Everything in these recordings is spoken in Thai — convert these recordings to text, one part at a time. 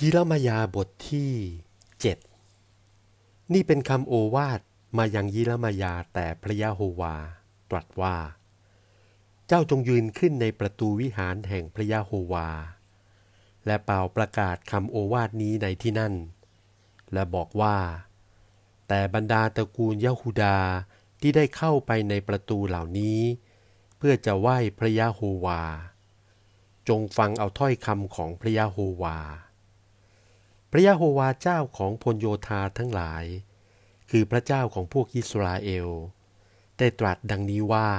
ยิรมยาบทที่เจ็ดนี่เป็นคำโอวาทมายังยิรมยาแต่พระยะโฮวา ตรัสว่า เจ้าจงยืนขึ้นในประตูวิหารแห่งพระยะโฮวา และเป่าประกาศคำโอวาทนี้ในที่นั่น และบอกว่า แต่บรรดาตระกูลยะฮูดาที่ได้เข้าไปในประตูเหล่านี้ เพื่อจะไหว้พระยะโฮวา จงฟังเอาถ้อยคำของพระยะโฮวา ระยะโฮวาเจ้าของพลโยธาทั้งหลาย คือพระเจ้าของพวกอิสราเอล ได้ตรัสดังนี้ว่า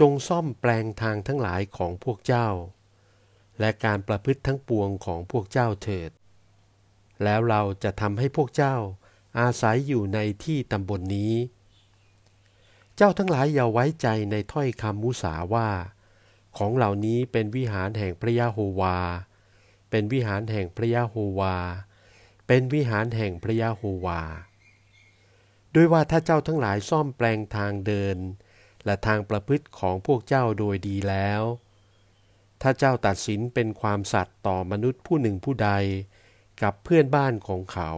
จงซ่อมแปลงทางทั้งหลายของพวกเจ้า และการประพฤติทั้งปวงของพวกเจ้าเถิด แล้วเราจะทำให้พวกเจ้าอาศัยอยู่ในที่ตำบลนนี้ เจ้าทั้งหลายอย่าไว้ใจในถ้อยคำมุสาว่า ของเหล่านี้เป็นวิหารแห่งพระยะโฮวา เป็นวิหารแห่งพระยะโฮวา เป็นวิหารแห่งพระยะโฮวา ด้วยว่าถ้าเจ้าทั้งหลายซ่อมแปลงทางเดิน และทางประพฤติของพวกเจ้าโดยดีแล้ว ถ้าเจ้าตัดสินเป็นความสัตย์ต่อมนุษย์ผู้หนึ่งผู้ใดกับเพื่อนบ้านของเขา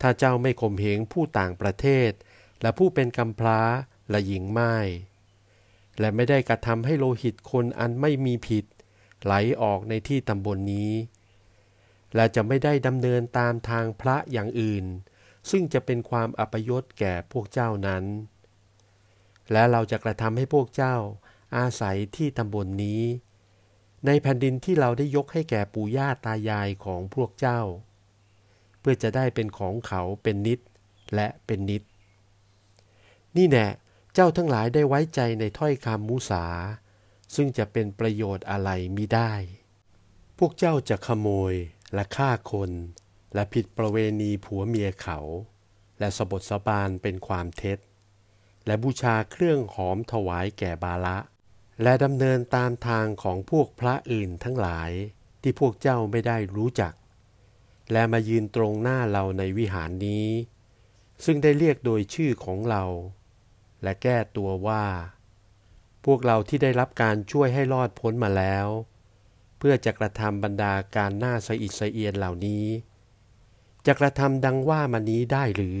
ถ้าเจ้าไม่ข่มเหงผู้ต่างประเทศ และผู้เป็นกำพร้าและหญิงไม้และไม่ได้กระทำให้โลหิตคนอันไม่มีผิด ไหลออกในที่ตำบลนนี้ และจะไม่ได้ดำเนินตามทางพระอย่างอื่น ซึ่งจะเป็นความอัปยศแก่พวกเจ้านั้น และเราจะกระทำให้พวกเจ้าอาศัยที่ตำบลนนี้ ในแผ่นดินที่เราได้ยกให้แก่ปู่ย่าตายายของพวกเจ้า เพื่อจะได้เป็นของเขาเป็นนิดและเป็นนิด นี่แน่เจ้าทั้งหลายได้ไว้ใจในถ้อยคำมูสา ซึ่งจะเป็นประโยชน์อะไรมิได้ พวกเจ้าจะขโมยและฆ่าคน และผิดประเวณีผัวเมียเขา และสบทสบานเป็นความเท็จ และบูชาเครื่องหอมถวายแก่บาละ และดำเนินตามทางของพวกพระอื่นทั้งหลายที่พวกเจ้าไม่ได้รู้จัก และมายืนตรงหน้าเราในวิหารนี้ ซึ่งได้เรียกโดยชื่อของเรา และแก้ตัวว่า พวกเราที่ได้รับการช่วยให้รอดพ้นมาแล้ว เพื่อจะกระทำบรรดาการหน่าสะอิดสะเอียนเหล่านี้จะกระทำดังว่ามานี้ได้หรือ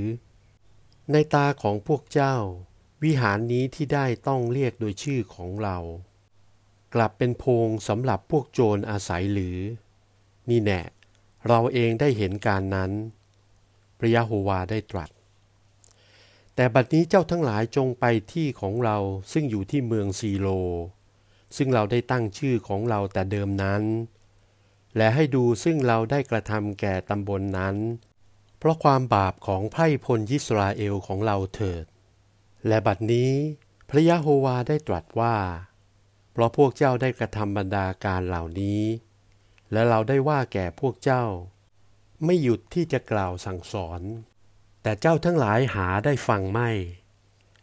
ในตาของพวกเจ้า วิหารนี้ที่ได้ต้องเรียกโดยชื่อของเรา กลับเป็นโพงสำหรับพวกโจรอาศัยหรือ นี่แน่เราเองได้เห็นการนั้น พระยะโฮวาได้ตรัส แต่บัดนี้เจ้าทั้งหลายจงไปที่ของเราซึ่งอยู่ที่เมืองซีโล ซึ่งเราได้ตั้งชื่อของเราแต่เดิมนั้น และให้ดูซึ่งเราได้กระทำแก่ตำบลนนั้น เพราะความบาปของไพร่พลยิสราเอลของเราเถิด และบัดนี้พระยะโฮวาได้ตรัสว่า เพราะพวกเจ้าได้กระทำบรรดาการเหล่านี้ และเราได้ว่าแก่พวกเจ้า ไม่หยุดที่จะกล่าวสั่งสอน แต่เจ้าทั้งหลายหาได้ฟังไม่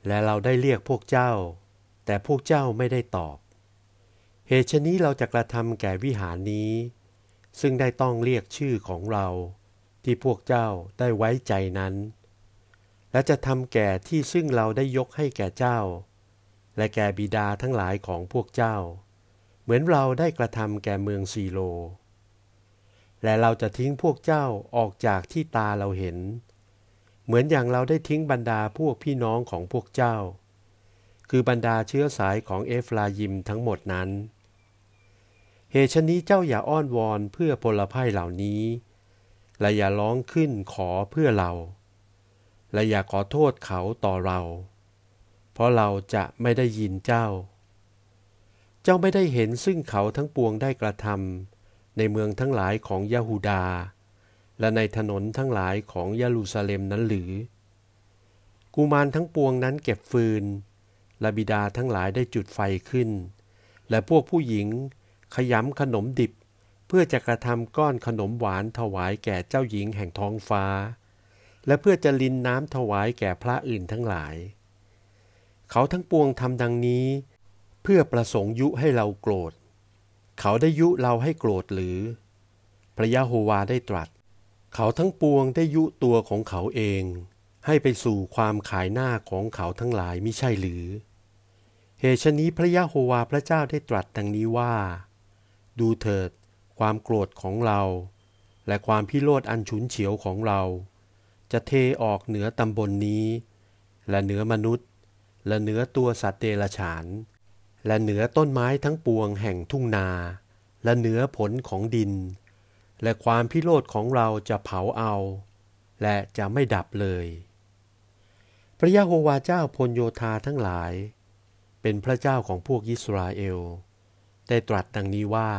และเราได้เรียกพวกเจ้า แต่พวกเจ้าไม่ได้ตอบ เหตุชนี้เราจะกระทำแก่วิหารนี้ ซึ่งได้ต้องเรียกชื่อของเราที่พวกเจ้าได้ไว้ใจนั้น และจะทำแก่ที่ซึ่งเราได้ยกให้แก่เจ้า และแก่บิดาทั้งหลายของพวกเจ้า เหมือนเราได้กระทำแก่เมืองซีโล และเราจะทิ้งพวกเจ้าออกจากที่ตาเราเห็น เหมือนอย่างเราได้ทิ้งบรรดาพวกพี่น้องของพวกเจ้า คือบรรดาเชื้อสายของเอฟลายิมทั้งหมดนั้น เหตุชนี้เจ้าอย่าอ้อนวอนเพื่อพลภัยเหล่านี้ และอย่าร้องขึ้นขอเพื่อเรา และอย่าขอโทษเขาต่อเรา เพราะเราจะไม่ได้ยินเจ้า เจ้าไม่ได้เห็นซึ่งเขาทั้งปวงได้กระทำในเมืองทั้งหลายของยาฮูดา และในถนนทั้งหลายของเยรูซาเล็มนั้นหรือ กุมารทั้งปวงนั้นเก็บฟืนและบิดาทั้งหลายได้จุดไฟขึ้น และพวกผู้หญิงขยำขนมดิบ เพื่อจะกระทำก้อนขนมหวานถวายแก่เจ้าหญิงแห่งท้องฟ้า และเพื่อจะลินน้ำถวายแก่พระอื่นทั้งหลาย เขาทั้งปวงทำดังนี้ เพื่อประสงค์ยุให้เราโกรธ เขาได้ยุเราให้โกรธหรือ พระยะโฮวาได้ตรัส เขาทั้งปวงได้ยุตัวของเขาเอง ให้ไปสู่ความขายหน้าของเขาทั้งหลายมิใช่หรือ เหตุนี้พระยะโฮวาพระเจ้าได้ตรัสดังนี้ว่า ดูเถิด ความโกรธของเรา และความพิโรธอันฉุนเฉียวของเรา จะเทออกเหนือตำบลนนี้ และเหนือมนุษย์ และเหนือตัวสัตว์เดรัจฉาน และเหนือต้นไม้ทั้งปวงแห่งทุ่งนา และเหนือผลของดิน และความพิโรธของเราจะเผาเอา และจะไม่ดับเลย พระยะโฮวาเจ้าพลโยธาทั้งหลาย เป็นพระเจ้าของพวกอิสราเอล ได้ตรัสดังนี้ว่า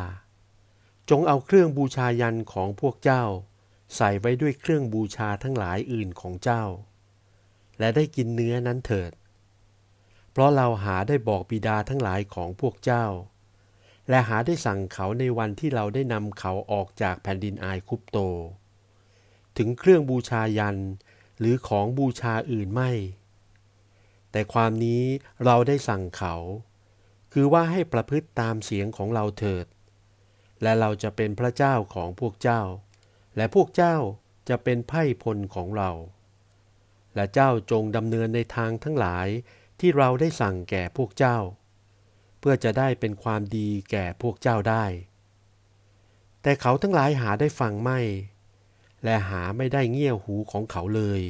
จงเอาเครื่องบูชายันของพวกเจ้า ใส่ไว้ด้วยเครื่องบูชาทั้งหลายอื่นของเจ้า และได้กินเนื้อนั้นเถิด เพราะเราหาได้บอกบิดาทั้งหลายของพวกเจ้า และหาได้สั่งเขาในวันที่เราได้นำเขาออกจากแผ่นดินอายคุปโต ถึงเครื่องบูชายันหรือของบูชาอื่นไม่ แต่ความนี้เราได้สั่งเขา คือว่าให้ประพฤติตามเสียงของเราเถิด และเราจะเป็นพระเจ้าของพวกเจ้า และพวกเจ้าจะเป็นไพ่พลของเรา และเจ้าจงดำเนินในทางทั้งหลายที่เราได้สั่งแก่พวกเจ้า พื่อจะได้เป็นความดีแก่พวกเจ้าได้ แต่เขาทั้งหลายหาได้ฟังไม่ และหาไม่ได้เงี่ยหูของเขาเลย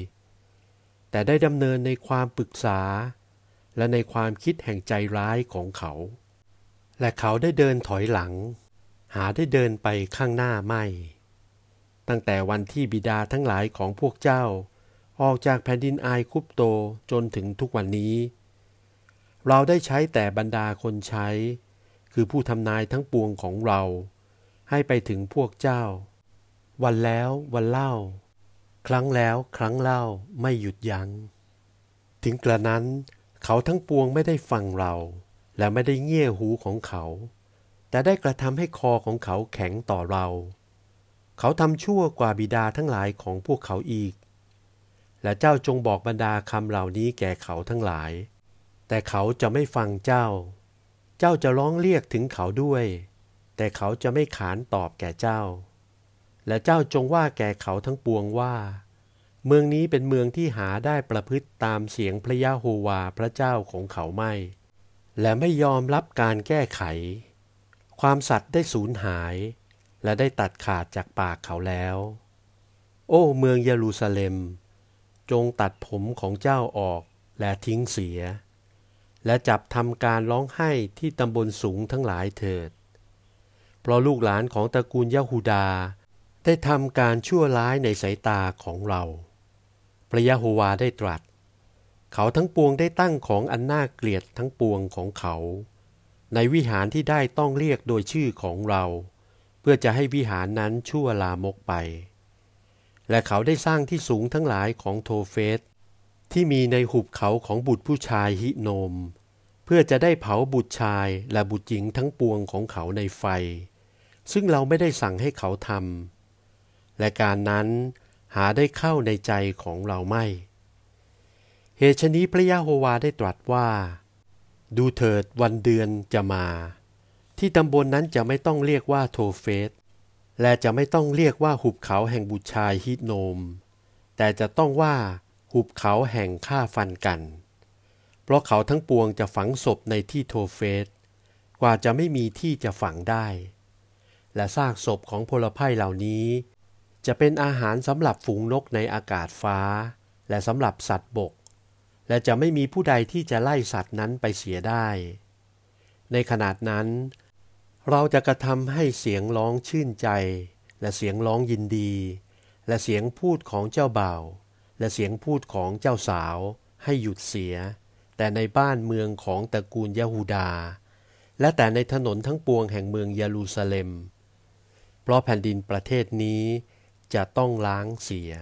แต่ได้ดำเนินในความปรึกษา และในความคิดแห่งใจร้ายของเขา และเขาได้เดินถอยหลัง หาได้เดินไปข้างหน้าไม่ ตั้งแต่วันที่บิดาทั้งหลายของพวกเจ้า ออกจากแผ่นดินอายคุปโตจนถึงทุกวันนี้ เราได้ใช้แต่บรรดาคนใช้ คือผู้ทำนายทั้งปวงของเรา ให้ไปถึงพวกเจ้า วันแล้ววันเล่า ครั้งแล้วครั้งเล่าไม่หยุดยัง้ง ถึงกระนั้น เขาทั้งปวงไม่ได้ฟังเรา และไม่ได้เงี่ยหูของเขา แต่ได้กระทำให้คอของเขาแข็งต่อเรา เขาทำชั่วกว่าบิดาทั้งหลายของพวกเขาอีก และเจ้าจงบอกบรรดาคำเหล่านี้แก่เขาทั้งหลาย แต่เขาจะไม่ฟังเจ้า เจ้าจะร้องเรียกถึงเขาด้วย แต่เขาจะไม่ขานตอบแก่เจ้า และเจ้าจงว่าแก่เขาทั้งปวงว่า เมืองนี้เป็นเมืองที่หาได้ประพฤติตามเสียงพระยะโฮวาพระเจ้าของเขาไม่ และไม่ยอมรับการแก้ไข ความสัตย์ได้สูญหาย และได้ตัดขาดจากปากเขาแล้ว โอ้เมืองเยรูซาเล็ม จงตัดผมของเจ้าออกและทิ้งเสีย และจับทำการร้องไห้ที่ตำบลสูงทั้งหลายเถิด เพราะลูกหลานของตระกูลยะฮูดา ได้ทำการชั่วร้ายในสายตาของเรา พระยะโฮวาได้ตรัส เขาทั้งปวงได้ตั้งของอันน่าเกลียดทั้งปวงของเขา ในวิหารที่ได้ต้องเรียกโดยชื่อของเรา เพื่อจะให้วิหารนั้นชั่วลามกไป และเขาได้สร้างที่สูงทั้งหลายของโทเฟส ที่มีในหุบเขาของบุตรผู้ชายฮิโนม เพื่อจะได้เผาบุตรชายและบุตรหญิงทั้งปวงของเขาในไฟ ซึ่งเราไม่ได้สั่งให้เขาทำและการนั้นหาได้เข้าในใจของเราไม่ เหตุชนี้พระยะโฮวาได้ตรัสว่า ดูเถิดวันเดือนจะมา ที่ตำบลนนั้นจะไม่ต้องเรียกว่าโทเฟสและจะไม่ต้องเรียกว่าหุบเขาแห่งบุตรชายฮิโนม แต่จะต้องว่า หุบเขาแห่งฆ่าฟันกัน เพราะเขาทั้งปวงจะฝังศพในที่โทเฟส กว่าจะไม่มีที่จะฝังได้ และซากศพของพลไพ่เหล่านี้ จะเป็นอาหารสำหรับฝูงนกในอากาศฟ้า และสำหรับสัตว์บก และจะไม่มีผู้ใดที่จะไล่สัตว์นั้นไปเสียได้ ในขนาดนั้น เราจะกระทำให้เสียงร้องชื่นใจ และเสียงร้องยินดี และเสียงพูดของเจ้าบ่าว และเสียงพูดของเจ้าสาวให้หยุดเสีย แต่ในบ้านเมืองของตระกูลยะฮูดา และแต่ในถนนทั้งปวงแห่งเมืองเยรูซาเล็ม เพราะแผ่นดินประเทศนี้จะต้องล้างเสีย